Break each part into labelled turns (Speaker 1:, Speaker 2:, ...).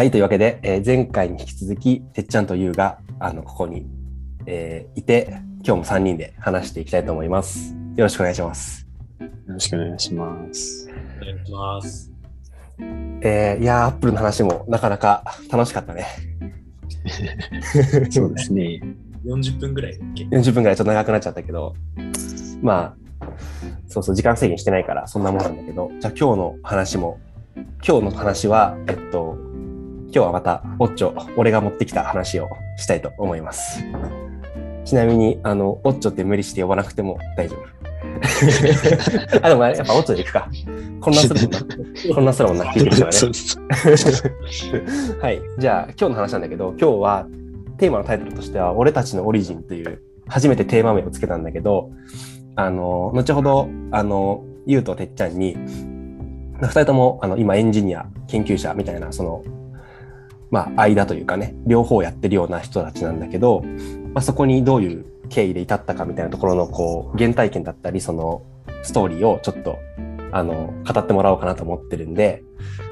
Speaker 1: はい、というわけで、えー前回に引き続き、てっちゃんとゆうが、あの、ここに、えーいて、今日も3人で話していきたいと思います。よろしくお願いします。
Speaker 2: よろしくお願いします。
Speaker 3: お願いします。
Speaker 1: えーいやー、アップルの話もなかなか楽しかったね。
Speaker 2: そうですね。
Speaker 3: 40分ぐらいだっけ
Speaker 1: 40分ぐらいちょっと長くなっちゃったけど、まあ、そうそう、時間制限してないから、そんなもんなんだけど、じゃあ今日の話も、今日の話は、えっと、今日はまた、オッチョ、俺が持ってきた話をしたいと思います。ちなみに、あの、オッチョって無理して呼ばなくても大丈夫。あ、でもやっぱオッチョで行くか。混乱するもんな。混乱するもんな、聞いてる人はね。はい。じゃあ、今日の話なんだけど、今日はテーマのタイトルとしては、俺たちのオリジンという、初めてテーマ名をつけたんだけど、あの、後ほど、あの、ゆうとてっちゃんに、二人とも、あの、今エンジニア、研究者みたいな、その、まあ、間というかね、両方やってるような人たちなんだけど、まあ、そこにどういう経緯で至ったかみたいなところの、こう、原体験だったり、その、ストーリーをちょっと、あの、語ってもらおうかなと思ってるんで、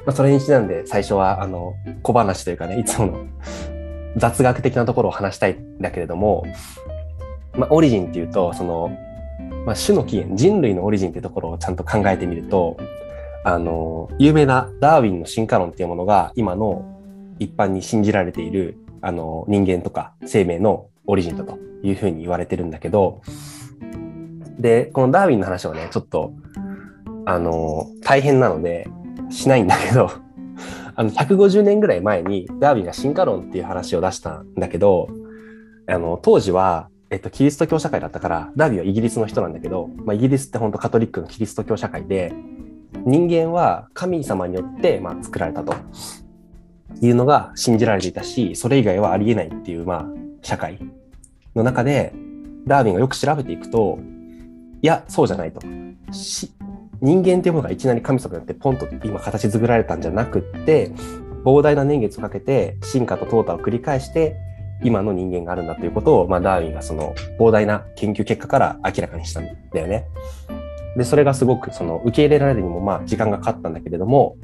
Speaker 1: まあ、それにちなんで最初は、あの、小話というかね、いつもの雑学的なところを話したいんだけれども、まあ、オリジンっていうと、その、まあ、種の起源、人類のオリジンっていうところをちゃんと考えてみると、あの、有名なダーウィンの進化論っていうものが今の一般に信じられている、あの、人間とか生命のオリジンだというふうに言われてるんだけど、で、このダーウィンの話はね、ちょっと、あの、大変なので、しないんだけど、あの、150年ぐらい前にダーウィンが進化論っていう話を出したんだけど、あの、当時は、えっと、キリスト教社会だったから、ダーウィンはイギリスの人なんだけど、まあ、イギリスって本当カトリックのキリスト教社会で、人間は神様によって、まあ、作られたと。いうのが信じられていたし、それ以外はありえないっていう、まあ、社会の中で、ダーウィンがよく調べていくと、いや、そうじゃないと。し人間っていうものがいきなり神様によってポンと今形作られたんじゃなくって、膨大な年月をかけて進化と淘汰を繰り返して、今の人間があるんだということを、まあ、ダーウィンがその膨大な研究結果から明らかにしたんだよね。で、それがすごくその受け入れられるにもまあ時間がかかったんだけれども、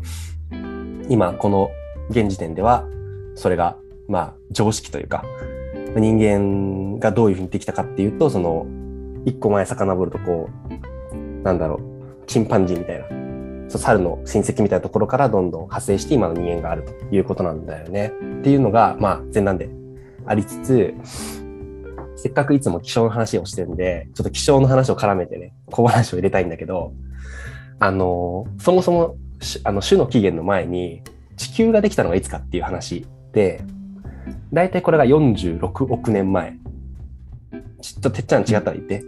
Speaker 1: 今この現時点ではそれがまあ常識というか、人間がどういうふうにできたかっていうと、その一個前遡るとこう、なんだろう、チンパンジーみたいな、そう猿の親戚みたいなところからどんどん派生して今の人間があるということなんだよね。っていうのが、まあ前段でありつつ、せっかくいつも気象の話をしてるんで、ちょっと気象の話を絡めてね、小話を入れたいんだけど、あの、そもそも、あの、種の起源の前に、地球ができたのがいつかっていう話で、大体これが46億年前。ちょっとてっちゃん違ったら言って。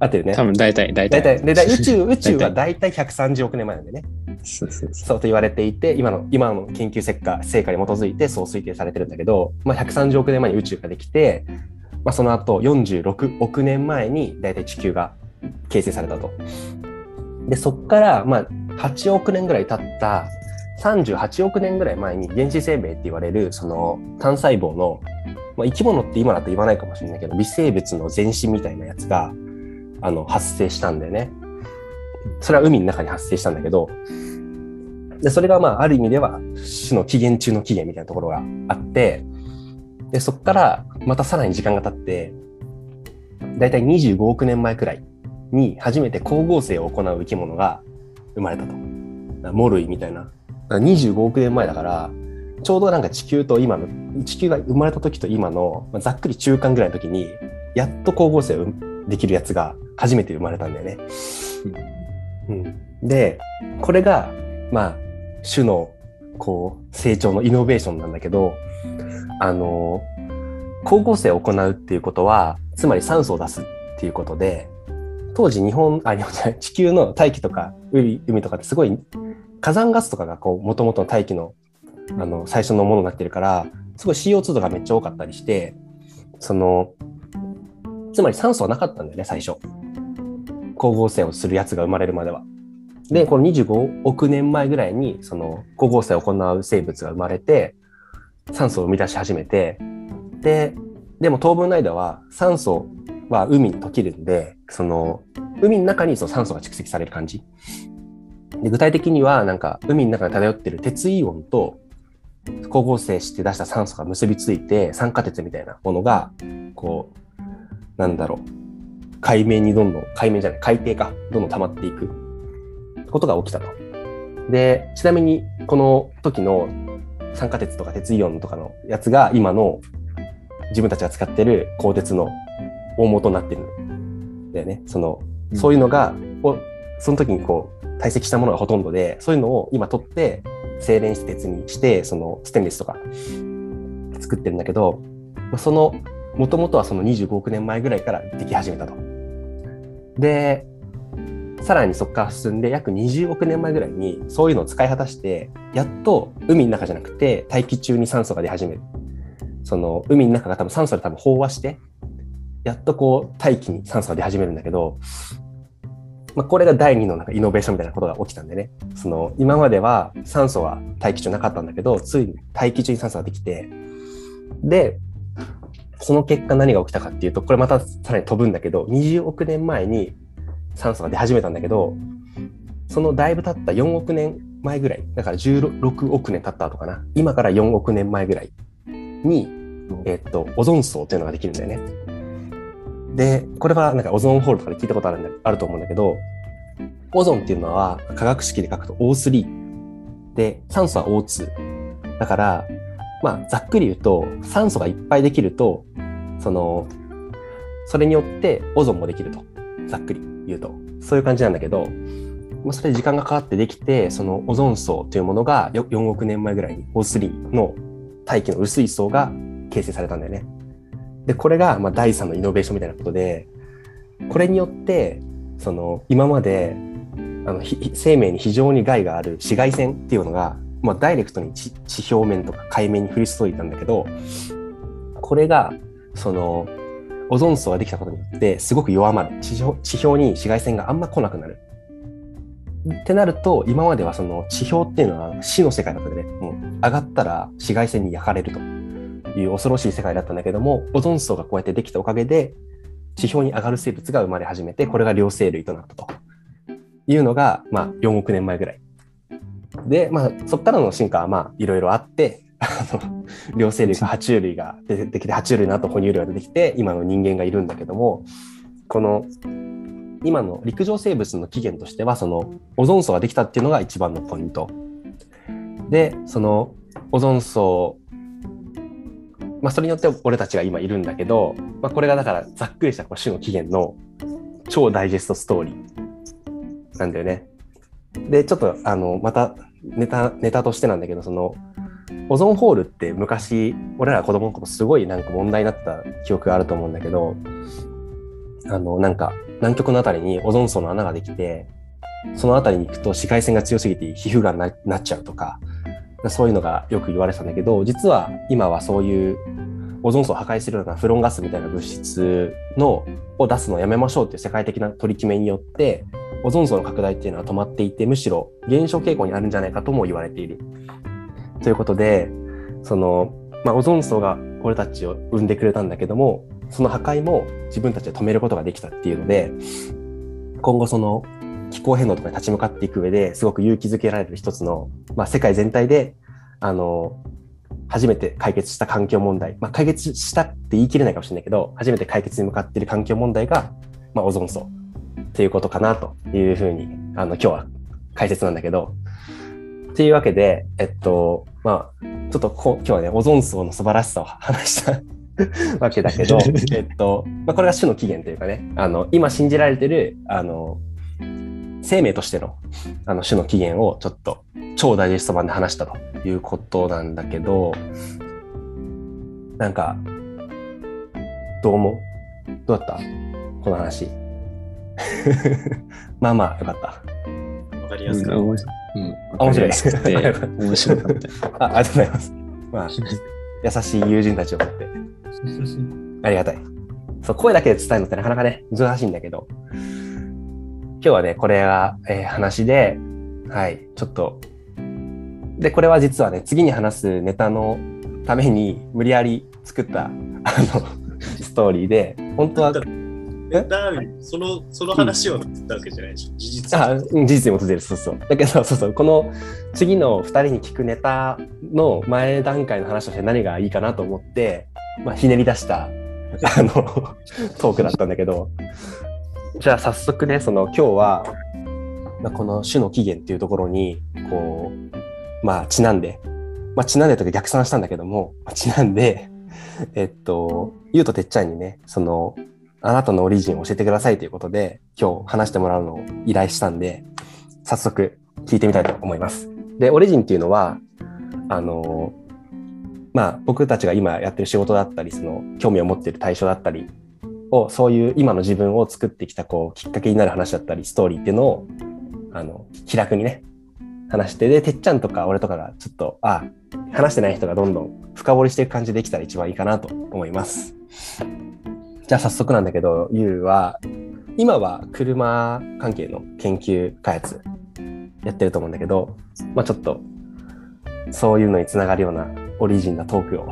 Speaker 1: 合 ってるね。
Speaker 2: 多分大体、大
Speaker 1: 大
Speaker 2: 体。
Speaker 1: 体、でだい宇宙、宇宙は
Speaker 2: 大
Speaker 1: 大体130億年前なんでね。
Speaker 2: そうそうそ
Speaker 1: そうと言われていて、今の、今の研究成果、成果に基づいてそう推定されてるんだけど、まあ、130億年前に宇宙ができて、まあ、その後46億年前に大体地球が形成されたと。で、そっから、まあ、8億年ぐらい経った38億年ぐらい前に原始生命って言われる、その単細胞の、まあ、生き物って今だと言わないかもしれないけど、微生物の前身みたいなやつが、あの、発生したんだよね。それは海の中に発生したんだけど、で、それがまあ、ある意味では、種の起源中の起源みたいなところがあって、で、そこからまたさらに時間が経って、だいたい25億年前くらいに初めて光合成を行う生き物が生まれたと。モルイみたいな。だから25億年前だから、ちょうどなんか地球と今の、地球が生まれた時と今の、まあ、ざっくり中間ぐらいの時に、やっと光合成をできるやつが初めて生まれたんだよね。うん、で、これが、まあ、種の、こう、成長のイノベーションなんだけど、あの、光合成を行うっていうことは、つまり酸素を出すっていうことで、当時日本、あ、日本じゃない、地球の大気とか海海とかってすごい火山ガスとかがこう、元々の大気の、あの、最初のものになってるから、すごい CO2 とかめっちゃ多かったりして、その、つまり酸素はなかったんだよね、最初。光合成をするやつが生まれるまでは。で、この25億年前ぐらいに、その光合成を行う生物が生まれて、酸素を生み出し始めて、で、でも当分の間は酸素は海に溶けるんで、その海の中にその酸素が蓄積される感じ。で具体的には、なんか海の中に漂ってる鉄イオンと光合成して出した酸素が結びついて酸化鉄みたいなものがこうなんだろう海面にどんどん海面じゃない海底かどんどん溜まっていくことが起きたと。でちなみにこの時の酸化鉄とか鉄イオンとかのやつが今の自分たちが使ってる鋼鉄の大元になってるんだよね。そのそういうのが、をその時にこう堆積したものがほとんどでそういうのを今取って精錬して鉄にしてそのステンレスとか作ってるんだけどそのもともとはその25億年前ぐらいからでき始めたと。でさらにそこから進んで約20億年前ぐらいにそういうのを使い果たしてやっと海の中じゃなくて大気中に酸素が出始める。その海の中が多分酸素で多分飽和してやっとこう大気に酸素が出始めるんだけど、まあ、これが第二のなんかイノベーションみたいなことが起きたんでね。その今までは酸素は大気中なかったんだけどついに大気中に酸素ができてでその結果何が起きたかっていうとこれまたさらに飛ぶんだけど20億年前に酸素が出始めたんだけどそのだいぶ経った4億年前ぐらいだから16億年経った後かな。今から4億年前ぐらいに、えっと、オゾン層っていうのができるんだよね。でこれはなんかオゾンホールとかで聞いたことあるんだあると思うんだけどオゾンっていうのは化学式で書くと O3 で酸素は O2 だからまあざっくり言うと酸素がいっぱいできるとそのそれによってオゾンもできると。ざっくり言うと。そういう感じなんだけどまあ、それ時間がかかってできてそのオゾン層というものが4億年前ぐらいに O3 の大気の薄い層が形成されたんだよね。でこれがまあ第3のイノベーションみたいなことでこれによってその今まであの生命に非常に害がある紫外線っていうのが、まあ、ダイレクトに地地表面とか海面に降り注いだんだけどこれがそのオゾン層ができたことによってすごく弱まる。地表地表に紫外線があんま来なくなる。ってなると今まではその地表っていうのは死の世界だったでねもう上がったら紫外線に焼かれると。いう恐ろしい世界だったんだけどもオゾン層がこうやってできたおかげで地表に上がる生物が生まれ始めてこれが両生類となったと。いうのが、まあ、4億年前ぐらい。で、まあ、そこからの進化はまあいろいろあってあの両生類が爬虫類が出てきて爬虫類の後哺乳類が出てきて今の人間がいるんだけどもこの今の陸上生物の起源としてはそのオゾン層ができたっていうのが一番のポイント。でそのオゾン層まあそれによって俺たちが今いるんだけど、まあ、これがだからざっくりしたこう種の起源の超ダイジェストストーリーなんだよね。でちょっとあのまたネタネタとしてなんだけどそのオゾンホールって昔俺ら子供の頃すごいなんか問題になった記憶があると思うんだけどあのなんか南極のあたりにオゾン層の穴ができてそのあたりに行くと紫外線が強すぎて皮膚がななっちゃうとかそういうのがよく言われてたんだけど実は今はそういうオゾン層を破壊するようなフロンガスみたいな物質のを出すのをやめましょうっていう世界的な取り決めによってオゾン層の拡大っていうのは止まっていてむしろ減少傾向にあるんじゃないかとも言われている。ということでその、まあ、オゾン層が俺たちを生んでくれたんだけどもその破壊も自分たちで止めることができたっていうので今後その気候変動とかに立ち向かっていく上ですごく勇気づけられる一つの、まあ、世界全体であの初めて解決した環境問題、まあ、解決したって言い切れないかもしれないけど初めて解決に向かっている環境問題が、まあ、オゾン層っていうことかなというふうにあの今日は解説なんだけど。っていうわけでえっとまあちょっとこ今日はねオゾン層の素晴らしさを話した わけだけど、えっとまあ、これが種の起源というかねあの今信じられてるあの生命としてのあの種の起源をちょっと超ダイジェスト版で話したということなんだけどなんかどう思う？どうだった？この話。まあまあよかった。
Speaker 3: わかりやすく。
Speaker 2: うん、面
Speaker 1: 面白い。
Speaker 2: 白くて 面白かった。
Speaker 1: あありがとうございます、まあ、優しい友人たちを持って。ありがたい。そう声だけで伝えるのってなかなかね難しいんだけど今日はね、これが、えー話で、はい、ちょっと、で、これは実はね、次に話すネタのために無理やり作った、あの、ストーリーで、本当は、
Speaker 3: その、その話を言ったわけじゃないでしょ。事実。
Speaker 1: あ、うん事実に基づいてる、そうそう。だけど、そうそう、この次の2人に聞くネタの前段階の話として何がいいかなと思って、まあ、ひねり出した、あの、トークだったんだけど、じゃあ早速ね、その今日は、まあ、この種の起源っていうところに、こう、まあ、ちなんで、まあ、ちなんでとか逆算したんだけども、まあちなんで、えっと、ゆうとてっちゃんにね、その、あなたのオリジンを教えてくださいということで、今日話してもらうのを依頼したんで、早速聞いてみたいと思います。で、オリジンっていうのは、あの、まあ、僕たちが今やってる仕事だったり、その、興味を持ってる対象だったりを、そういう今の自分を作ってきた、こう、きっかけになる話だったり、ストーリーっていうのを、あの、気楽にね、話して、で、てっちゃんとか俺とかがちょっと、あ、話してない人がどんどん深掘りしていく感じできたら一番いいかなと思います。じゃあ早速なんだけど、ゆうは、今は車関係の研究開発やってると思うんだけど、まあちょっと、そういうのにつながるようなオリジンなトークを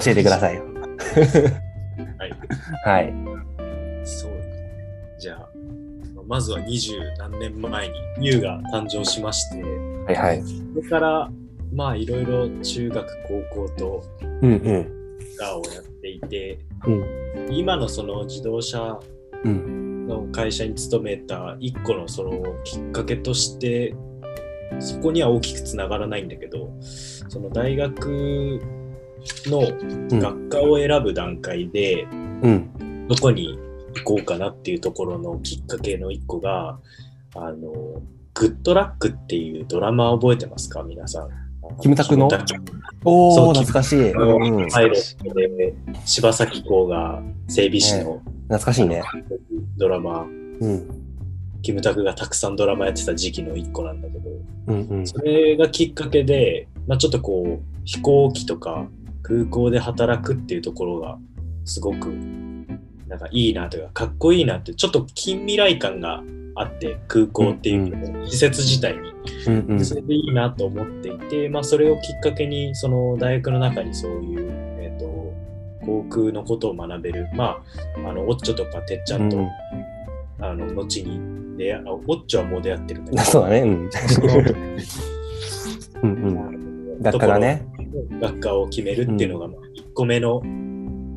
Speaker 1: 教えてくださいよ。
Speaker 3: はい。
Speaker 1: はい。
Speaker 3: そう。じゃあ、まずは二十何年前にユウが誕生しまして、
Speaker 1: はいはい。
Speaker 3: それから、まあいろいろ中学、高校と
Speaker 1: うんうん。
Speaker 3: をやっていて、
Speaker 1: うん
Speaker 3: 今のその自動車
Speaker 1: うん。
Speaker 3: の会社に勤めた一個のそのきっかけとしてそこには大きくつながらないんだけどその大学の学科を選ぶ段階で
Speaker 1: うん。
Speaker 3: どこに行こうかなっていうところのきっかけの一個があのグッドラックっていうドラマ覚えてますか？皆さん。
Speaker 1: キムタクの？おー、
Speaker 3: そう
Speaker 1: 懐かしい。
Speaker 3: パイロットで柴咲コウが整備士の
Speaker 1: 懐かしいね。
Speaker 3: ドラマ、
Speaker 1: うん。
Speaker 3: キムタクがたくさんドラマやってた時期の一個なんだけど、
Speaker 1: うんうん。
Speaker 3: それがきっかけで、まあ、ちょっとこう飛行機とか空港で働くっていうところがすごくなんかいいなというかかっこいいなってちょっと近未来感があって空港っていう施設自体に、
Speaker 1: うんうん
Speaker 3: でそれでいいなと思っていて、まあ、それをきっかけにその大学の中にそういう、えー、と航空のことを学べるまああのオッチョとかてっちゃんと、
Speaker 1: うん
Speaker 3: あの後に出会あオッチョはもう出会ってるんだけど
Speaker 1: そうだね。うん。うんうん。学科がね。
Speaker 3: 学科を決めるっていうのが、まあ1個目の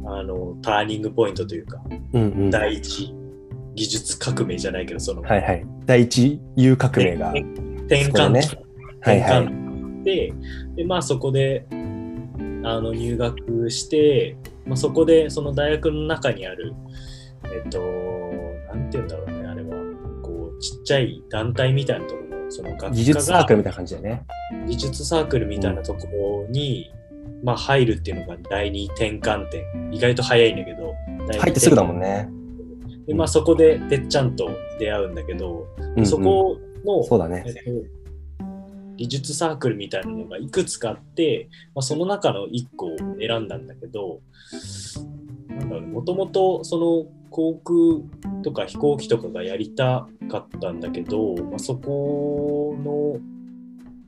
Speaker 3: あのターニングポイントというか、
Speaker 1: うんうん。はい
Speaker 3: 第一技術革命じゃないけど、その、
Speaker 1: はい。第一優革命が。
Speaker 3: 転換
Speaker 1: そこでね
Speaker 3: 期、
Speaker 1: はいはい。
Speaker 3: 転換で、で、まあそこであの入学して、まあ、そこでその大学の中にある、えっと、なんて言うんだろうね、あれは、こう、ちっちゃい団体みたいなところの、その学科が
Speaker 1: 技術サークルみたいな感じだよね。
Speaker 3: 技術サークルみたいなところに、まあ、入るっていうのが第二転換点。意外と早いんだけど。
Speaker 1: 入ってすぐだもんね。
Speaker 3: で、まあ、そこでてっちゃんと出会うんだけど、
Speaker 1: うんうん
Speaker 3: そこの、
Speaker 1: そうだね
Speaker 3: え。っと技術サークルみたいなのがいくつかあって、まあ、その中の1個を選んだんだけど、もともとその航空とか飛行機とかがやりたかったんだけど、まあ、そこの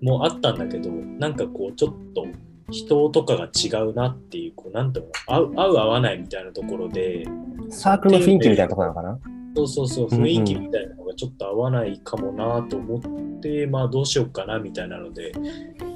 Speaker 3: もあったんだけど、なんかこうちょっと人とかが違うなっていう、こうなんていうの合う合う合わないみたいなところで、
Speaker 1: サークルの雰囲気みたいなところなのかな？
Speaker 3: そうそうそう、
Speaker 1: うんうん
Speaker 3: 雰囲気みたいなのがちょっと合わないかもなと思って、まあどうしようかなみたいなので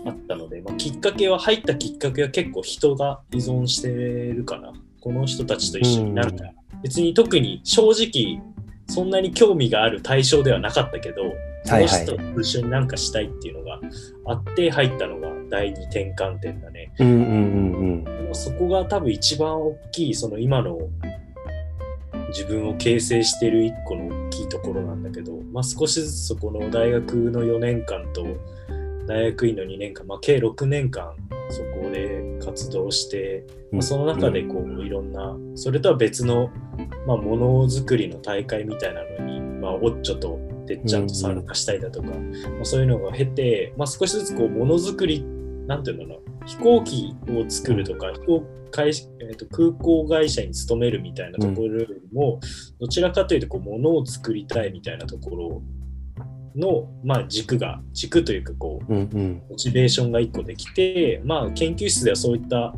Speaker 3: あったので、まあ、きっかけは、入ったきっかけは結構人が依存してるかな。この人たちと一緒になんか、別に特に正直、そんなに興味がある対象ではなかったけど、その人と一緒になんかしたいっていうのがあって入ったのが第二転換点だね。
Speaker 1: うんうんうん
Speaker 3: でもそこが多分一番大きいその今の自分を形成している一個の大きいところなんだけど、まあ、少しずつそこの大学の4年間と大学院の2年間、まあ、計6年間そこで活動して、
Speaker 1: うん。
Speaker 3: まあ、その中でこういろんなそれとは別の、まあ、ものづくりの大会みたいなのに、まあ、オッチョとてっちゃんと参加したりだとか、まあ、そういうのが経て、まあ、少しずつこうものづくりなんていうのかな飛行機を作るとか、飛行会社えー、と空港会社に勤めるみたいなところよりも、どちらかというとこう物を作りたいみたいなところの、まあ、軸が軸というかこう
Speaker 1: うんうん。
Speaker 3: モチベーションが1個できて、まあ、研究室ではそういった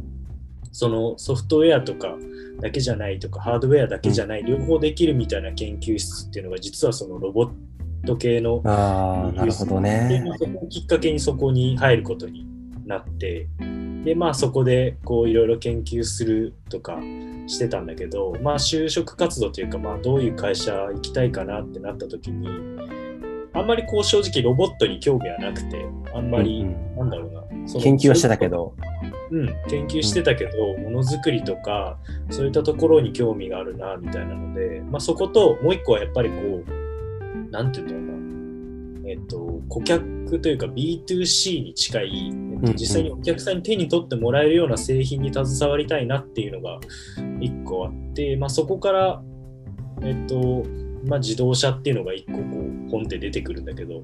Speaker 3: そのソフトウェアとかだけじゃないとかハードウェアだけじゃない、両方できるみたいな研究室っていうのが実はそのロボット系の
Speaker 1: ああ、なるほど
Speaker 3: で
Speaker 1: ね。
Speaker 3: まあそこをきっかけにそこに入ることになってでまあそこでこういろいろ研究するとかしてたんだけどまあ就職活動というかまあどういう会社行きたいかなってなった時にあんまりこう正直ロボットに興味はなくてあんまり、なんだろうな。
Speaker 1: 研究はしてたけど。
Speaker 3: うん、研究してたけど、ものづくりとかそういったところに興味があるなみたいなので、まあ、そこともう一個はやっぱりこうなんていうんだろうな。えっと顧客というか B2C に近い、えっ
Speaker 1: うん
Speaker 3: と、実際にお客さんに手に取ってもらえるような製品に携わりたいなっていうのが一個あって、まあ、そこからえっとまあ、自動車っていうのが一個こうポンって出てくるんだけど、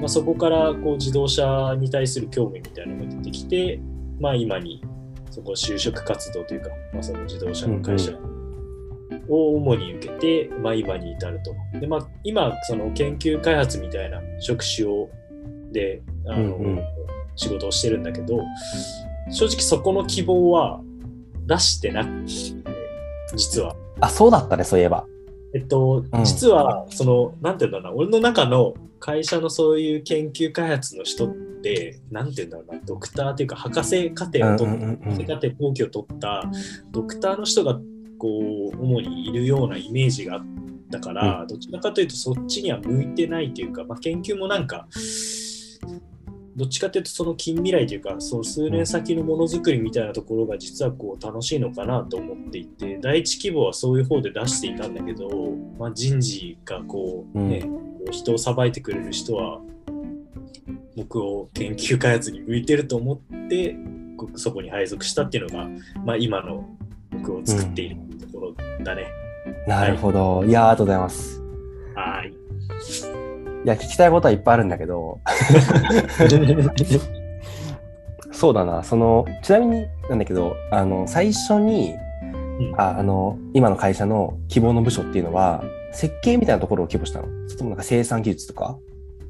Speaker 3: まあ、そこからこう自動車に対する興味みたいなのが出てきて、まあ、今にそこ就職活動というか、まあ、その自動車の会社を主に受けて、まあ、今に至ると。でまあ、今その研究開発みたいな職種をであの、
Speaker 1: うんうん
Speaker 3: 仕事をしてるんだけど正直そこの希望は出してなくて実は。
Speaker 1: あ、そうだったね、そういえば。
Speaker 3: えっと、
Speaker 1: うん。
Speaker 3: 実は、その、なんていうんだろうな、俺の中の会社のそういう研究開発の人って、なんていうんだろうな、ドクターっていうか、博士課程を取っ
Speaker 1: うんうんうんうん。
Speaker 3: 博士課程後期を取ったドクターの人が、こう、主にいるようなイメージがあったから、どちらかというと、そっちには向いてないというか、まあ、研究もなんか、どっちかというとその近未来というかそう数年先のものづくりみたいなところが実はこう楽しいのかなと思っていて第一希望はそういう方で出していたんだけど、まあ、人事がこうね、こう人をさばいてくれる人は僕を研究開発に向いてると思ってこそこに配属したっていうのが、まあ、今の僕を作っているところだね。
Speaker 1: なるほど。いやー、ありがとうございます。
Speaker 3: はい。
Speaker 1: いや、聞きたいことはいっぱいあるんだけど、そうだな、その、ちなみになんだけど、あの、最初に、
Speaker 3: うん
Speaker 1: ああの、今の会社の希望の部署っていうのは、設計みたいなところを希望したの？それともなんか生産技術とか？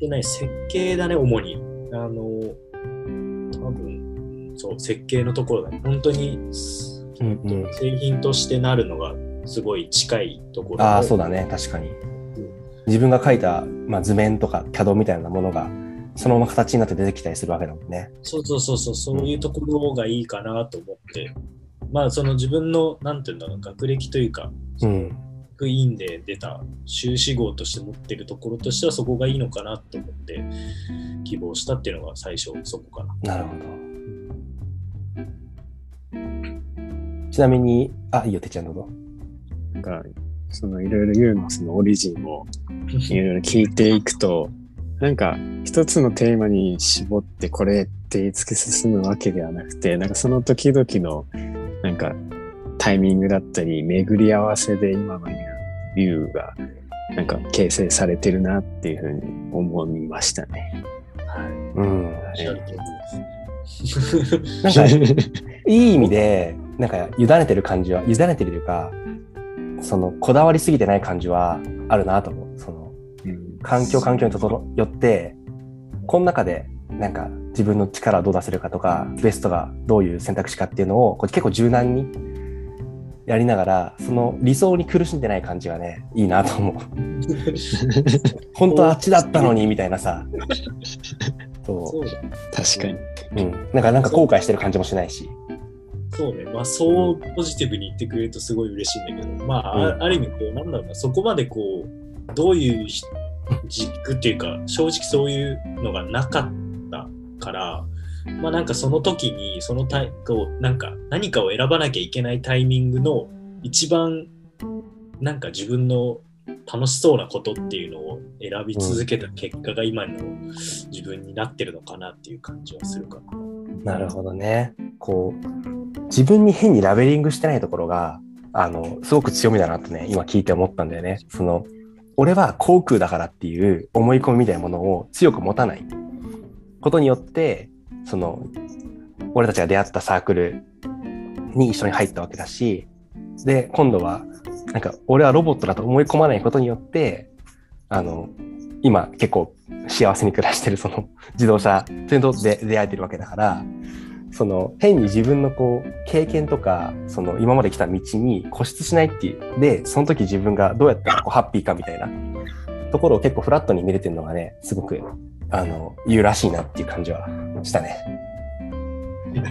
Speaker 3: でない設計だね、主に。あの、多分、そう、設計のところだね。本当に、
Speaker 1: うんうん。
Speaker 3: 製品としてなるのがすごい近いところの
Speaker 1: ああ、そうだね、確かに。自分が書いた、まあ、図面とか CAD みたいなものが、そのまま形になって出てきたりするわけだもんね。
Speaker 3: そうそうそうそう、そういうところがいいかなと思って、まあその自分の、なんていうんだろう、学歴というか、
Speaker 1: うん。
Speaker 3: 学院で出た修士号として持ってるところとしてはそこがいいのかなと思って希望したっていうのが最初そこかな。
Speaker 1: なるほど。ちなみに、あ、いいよ、てっちゃんどうぞ。
Speaker 2: なんか、そのいろいろユーマスのオリジンをいろいろ聞いていくと、なんか一つのテーマに絞ってこれって突き進むわけではなくて、なんかその時々のなんかタイミングだったり、巡り合わせで今のビューがなんか形成されてるなっていうふうに思いましたね。
Speaker 3: はい。
Speaker 1: うん。なんか、いい意味で、なんか、委ねてる感じは、委ねてるというか、その、こだわりすぎてない感じはあるなと思う。その、
Speaker 2: うん
Speaker 1: 環境環境によって、この中で、なんか、自分の力をどう出せるかとか、ベストがどういう選択肢かっていうのを、こう結構柔軟にやりながら、その理想に苦しんでない感じがね、いいなと思う。本当はあっちだったのに、みたいなさ。そ
Speaker 3: そうだ。
Speaker 2: 確かに。
Speaker 1: う。うん。なんか、なんか後悔してる感じもしないし。
Speaker 3: そうね。まあそうポジティブに言ってくれるとすごい嬉しいんだけど、まあ、あ
Speaker 1: うん
Speaker 3: ある意味こう、なんだろうな、そこまでこう、どういうひ軸っていうか、正直そういうのがなかったから、まあなんかその時に、そのタイこうなんか何かを選ばなきゃいけないタイミングの一番なんか自分の楽しそうなことっていうのを選び続けた結果が今の自分になってるのかなっていう感じはするかな。
Speaker 1: なるほどね。こう、自分に変にラベリングしてないところが、あの、すごく強みだなとね、今聞いて思ったんだよね。その、俺は航空だからっていう思い込みみたいなものを強く持たないことによって、その、俺たちが出会ったサークルに一緒に入ったわけだし、で、今度は、なんか、俺はロボットだと思い込まないことによって、あの、今結構幸せに暮らしてるその自動車、それと出会えてるわけだから、その変に自分のこう経験とかその今まで来た道に固執しないっていうでその時自分がどうやったらこうハッピーかみたいなところを結構フラットに見れてるのがねすごくあの言うらしいなっていう感じはしたね。うん、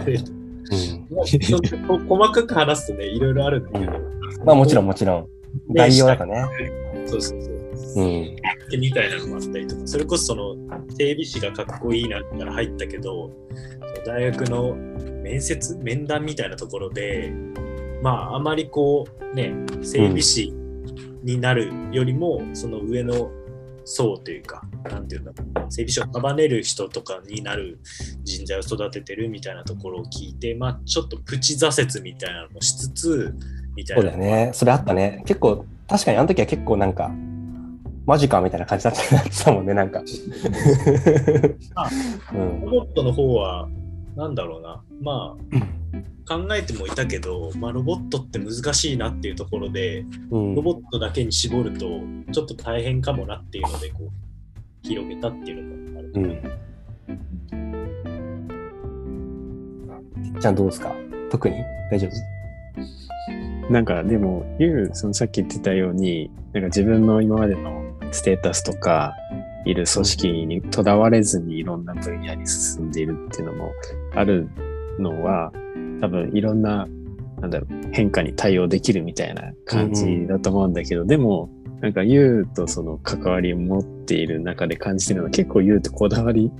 Speaker 3: 細かく話すとね、いろいろあるんだけど。
Speaker 1: まあもちろんもちろん概要だからね。
Speaker 3: そうそうそう。
Speaker 1: うん
Speaker 3: みたいなのもあったりとか、それこそその整備士がかっこいいなったら入ったけど、大学の面接、面談みたいなところで、まああまりこうね、整備士になるよりも、その上の層というか、なんていうんだろう、整備士を束ねる人とかになる人材を育ててるみたいなところを聞いて、まあちょっとプチ挫折みたいなのもしつつ、みたいな。
Speaker 1: そうだよね。それあったね。結構、確かにあの時は結構なんか、マジかみたいな感じだったもんね、なんか。
Speaker 3: あ
Speaker 1: うん
Speaker 3: ロボットの方は、なんだろうな、まあ、考えてもいたけど、まあ、ロボットって難しいなっていうところで、
Speaker 1: うん
Speaker 3: ロボットだけに絞ると、ちょっと大変かもなっていうので、こう、広げたっていうのがある。
Speaker 1: うん。じゃあどうですか？特に？大丈夫？
Speaker 2: なんかでも、ゆう、そのさっき言ってたように、なんか自分の今までのステータスとか、いる組織にとらわれずにいろんな分野に進んでいるっていうのもあるのは、多分いろんな、なんだろう、変化に対応できるみたいな感じだと思うんだけど、でも、なんかゆうとその関わりを持っている中で感じてるのは結構ゆうってこだわり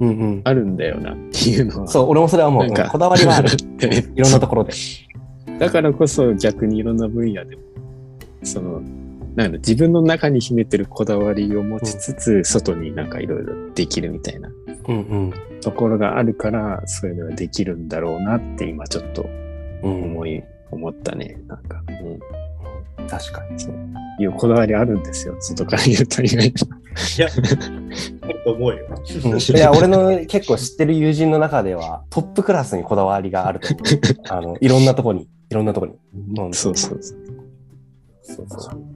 Speaker 1: うんうん。
Speaker 2: あるんだよなっていうのは。
Speaker 1: そう、俺もそれはもう、
Speaker 2: なんか
Speaker 1: うんこだわりはある。
Speaker 2: っ て
Speaker 1: いろんなところで。
Speaker 2: だからこそ逆にいろんな分野でも、その、なんだ自分の中に秘めてるこだわりを持ちつつ、外になんかいろいろできるみたいな
Speaker 1: うんうん。
Speaker 2: ところがあるから、そういうのができるんだろうなって今ちょっと
Speaker 1: うん、
Speaker 2: 思い、思ったね。なんか、うん。
Speaker 1: 確かに。
Speaker 2: そういうこだわりあるんですよ。外から言うと意外と。
Speaker 3: いや、あると思うよ。
Speaker 1: うん いや、俺の結構知ってる友人の中では、トップクラスにこだわりがあると思う。あの、いろんなとこに、いろんなとこに。うん
Speaker 2: そうそうそう。
Speaker 1: そうそう。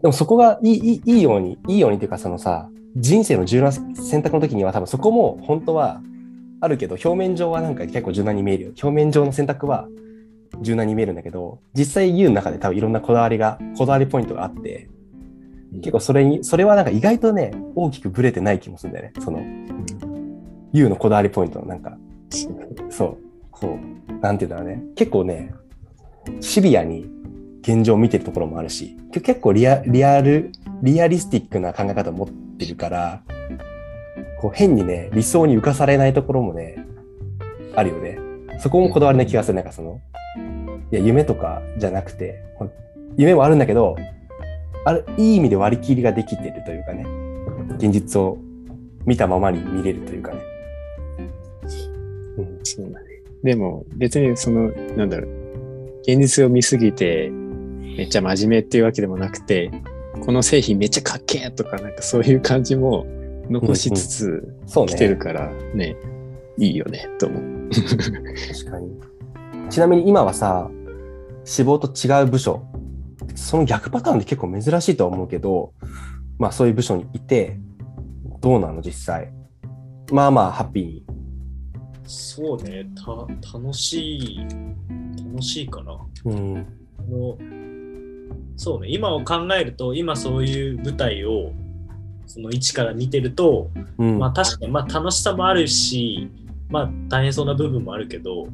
Speaker 1: でもそこがいいいいように、いいようにっていうか、そのさ、人生の柔軟選択の時には多分そこも本当はあるけど、表面上はなんか結構柔軟に見えるよ。表面上の選択は柔軟に見えるんだけど、実際言う中で多分いろんなこだわりが、こだわりポイントがあって、結構それに、それはなんか意外とね、大きくブレてない気もするんだよね。その、言うのこだわりポイントのなんか、そう、こう、なんていうんだろうね。結構ね、シビアに現状を見てるところもあるし、結構リアリアル、リアリスティックな考え方を持ってるから、こう変にね、理想に浮かされないところもね、あるよね。そこもこだわりな気がする。なんかその、いや、夢とかじゃなくて、夢もあるんだけど、ある、いい意味で割り切りができてるというかね、現実を見たままに見れるというかね。うん
Speaker 2: そうだね。でも別にその、なんだろう、現実を見すぎて、めっちゃ真面目っていうわけでもなくて、この製品めっちゃかっけえとか、なんかそういう感じも残しつつ
Speaker 1: そうね。
Speaker 2: 来てるからね、いいよね、と思う。
Speaker 1: 確かに。ちなみに今はさ、志望と違う部署、その逆パターンって結構珍しいとは思うけど、まあそういう部署にいて、どうなの実際？まあまあハッピーに。
Speaker 3: そうね、た楽しい、楽しいかな。
Speaker 1: うん。
Speaker 3: あのそうね、今を考えると、今そういう舞台をその位置から見てると、
Speaker 1: うん。
Speaker 3: まあ確かにまあ楽しさもあるし、まあ大変そうな部分もあるけど、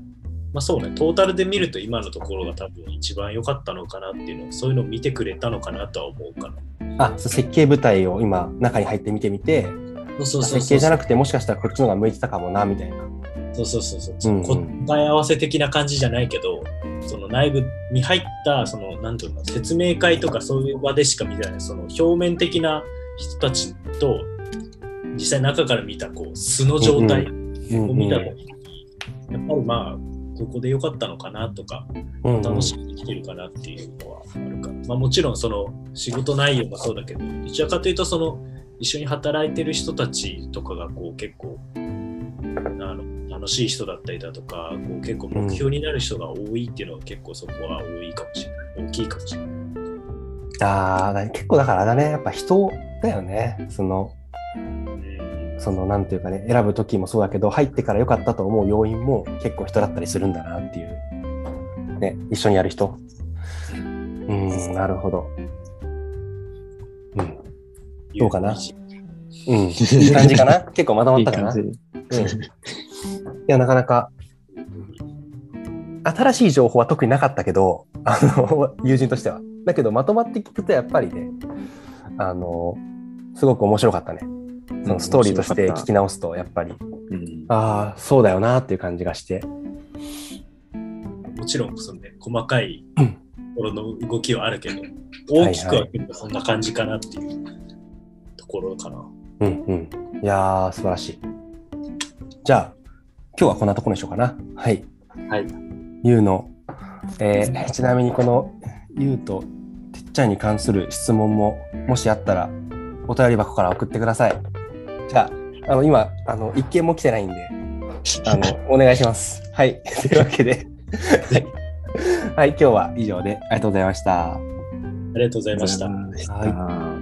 Speaker 3: まあそうね、トータルで見ると今のところが多分一番良かったのかなっていうのそういうのを見てくれたのかなとは思うかな。
Speaker 1: あ、設計部隊を今中に入って見てみて、設計じゃなくてもしかしたらこっちの方が向いてたかもな、みたいな。
Speaker 3: そうそうそうそう。
Speaker 1: うんうん。
Speaker 3: 答え合わせ的な感じじゃないけど、その内部に入った、その、なんていうの、説明会とかそういう場でしか見てない、その表面的な人たちと、実際中から見た、こう、素の状態
Speaker 1: うん
Speaker 3: を見たときに、やっぱりまあ、ここで良かったのかなとか、
Speaker 1: うんうん。
Speaker 3: 楽しんできてるかなっていうのはあるか。ら、まあもちろんその仕事内容もそうだけど、どちらかというとその一緒に働いてる人たちとかがこう結構楽しい人だったりだとか、こう結構目標になる人が多いっていうのは結構そこは多いかもしれない。大きいかもしれない。
Speaker 1: ああ、だ結構だからあれだね、やっぱ人だよね。その、
Speaker 3: うん
Speaker 1: その、なんていうかね、選ぶ時もそうだけど、入ってから良かったと思う要因も結構人だったりするんだなっていう。ね、一緒にやる人。うん、なるほど。うん。どうかな？うん。いい感じかな？結構まとまったかな？
Speaker 2: 感じ。
Speaker 1: うん。いや、なかなか、新しい情報は特になかったけど、あの、友人としては。だけど、まとまって聞くと、やっぱりね、あの、すごく面白かったね。そのストーリーとして聞き直すと、やっぱり、
Speaker 2: うん
Speaker 1: ああ、そうだよなっていう感じがして。
Speaker 3: もちろんその、ね、細かい
Speaker 1: うん
Speaker 3: ところの動きはあるけど、
Speaker 1: い
Speaker 3: 大きく分けるとそんな感じかなっていうところかな。
Speaker 1: うんうん。いやー、素晴らしい。じゃあ、今日はこんなところにしようかな。はい。
Speaker 3: はい。
Speaker 1: ゆうの、えーちなみにこのゆうとてっちゃんに関する質問ももしあったらお便り箱から送ってください。じゃあ、あの今、あの一件も来てないんで、あの お願いします。はい。というわけで、はい。はい、今日は以上でありがとうございました。
Speaker 3: ありがとうございました。
Speaker 2: ありがとうございました
Speaker 1: はい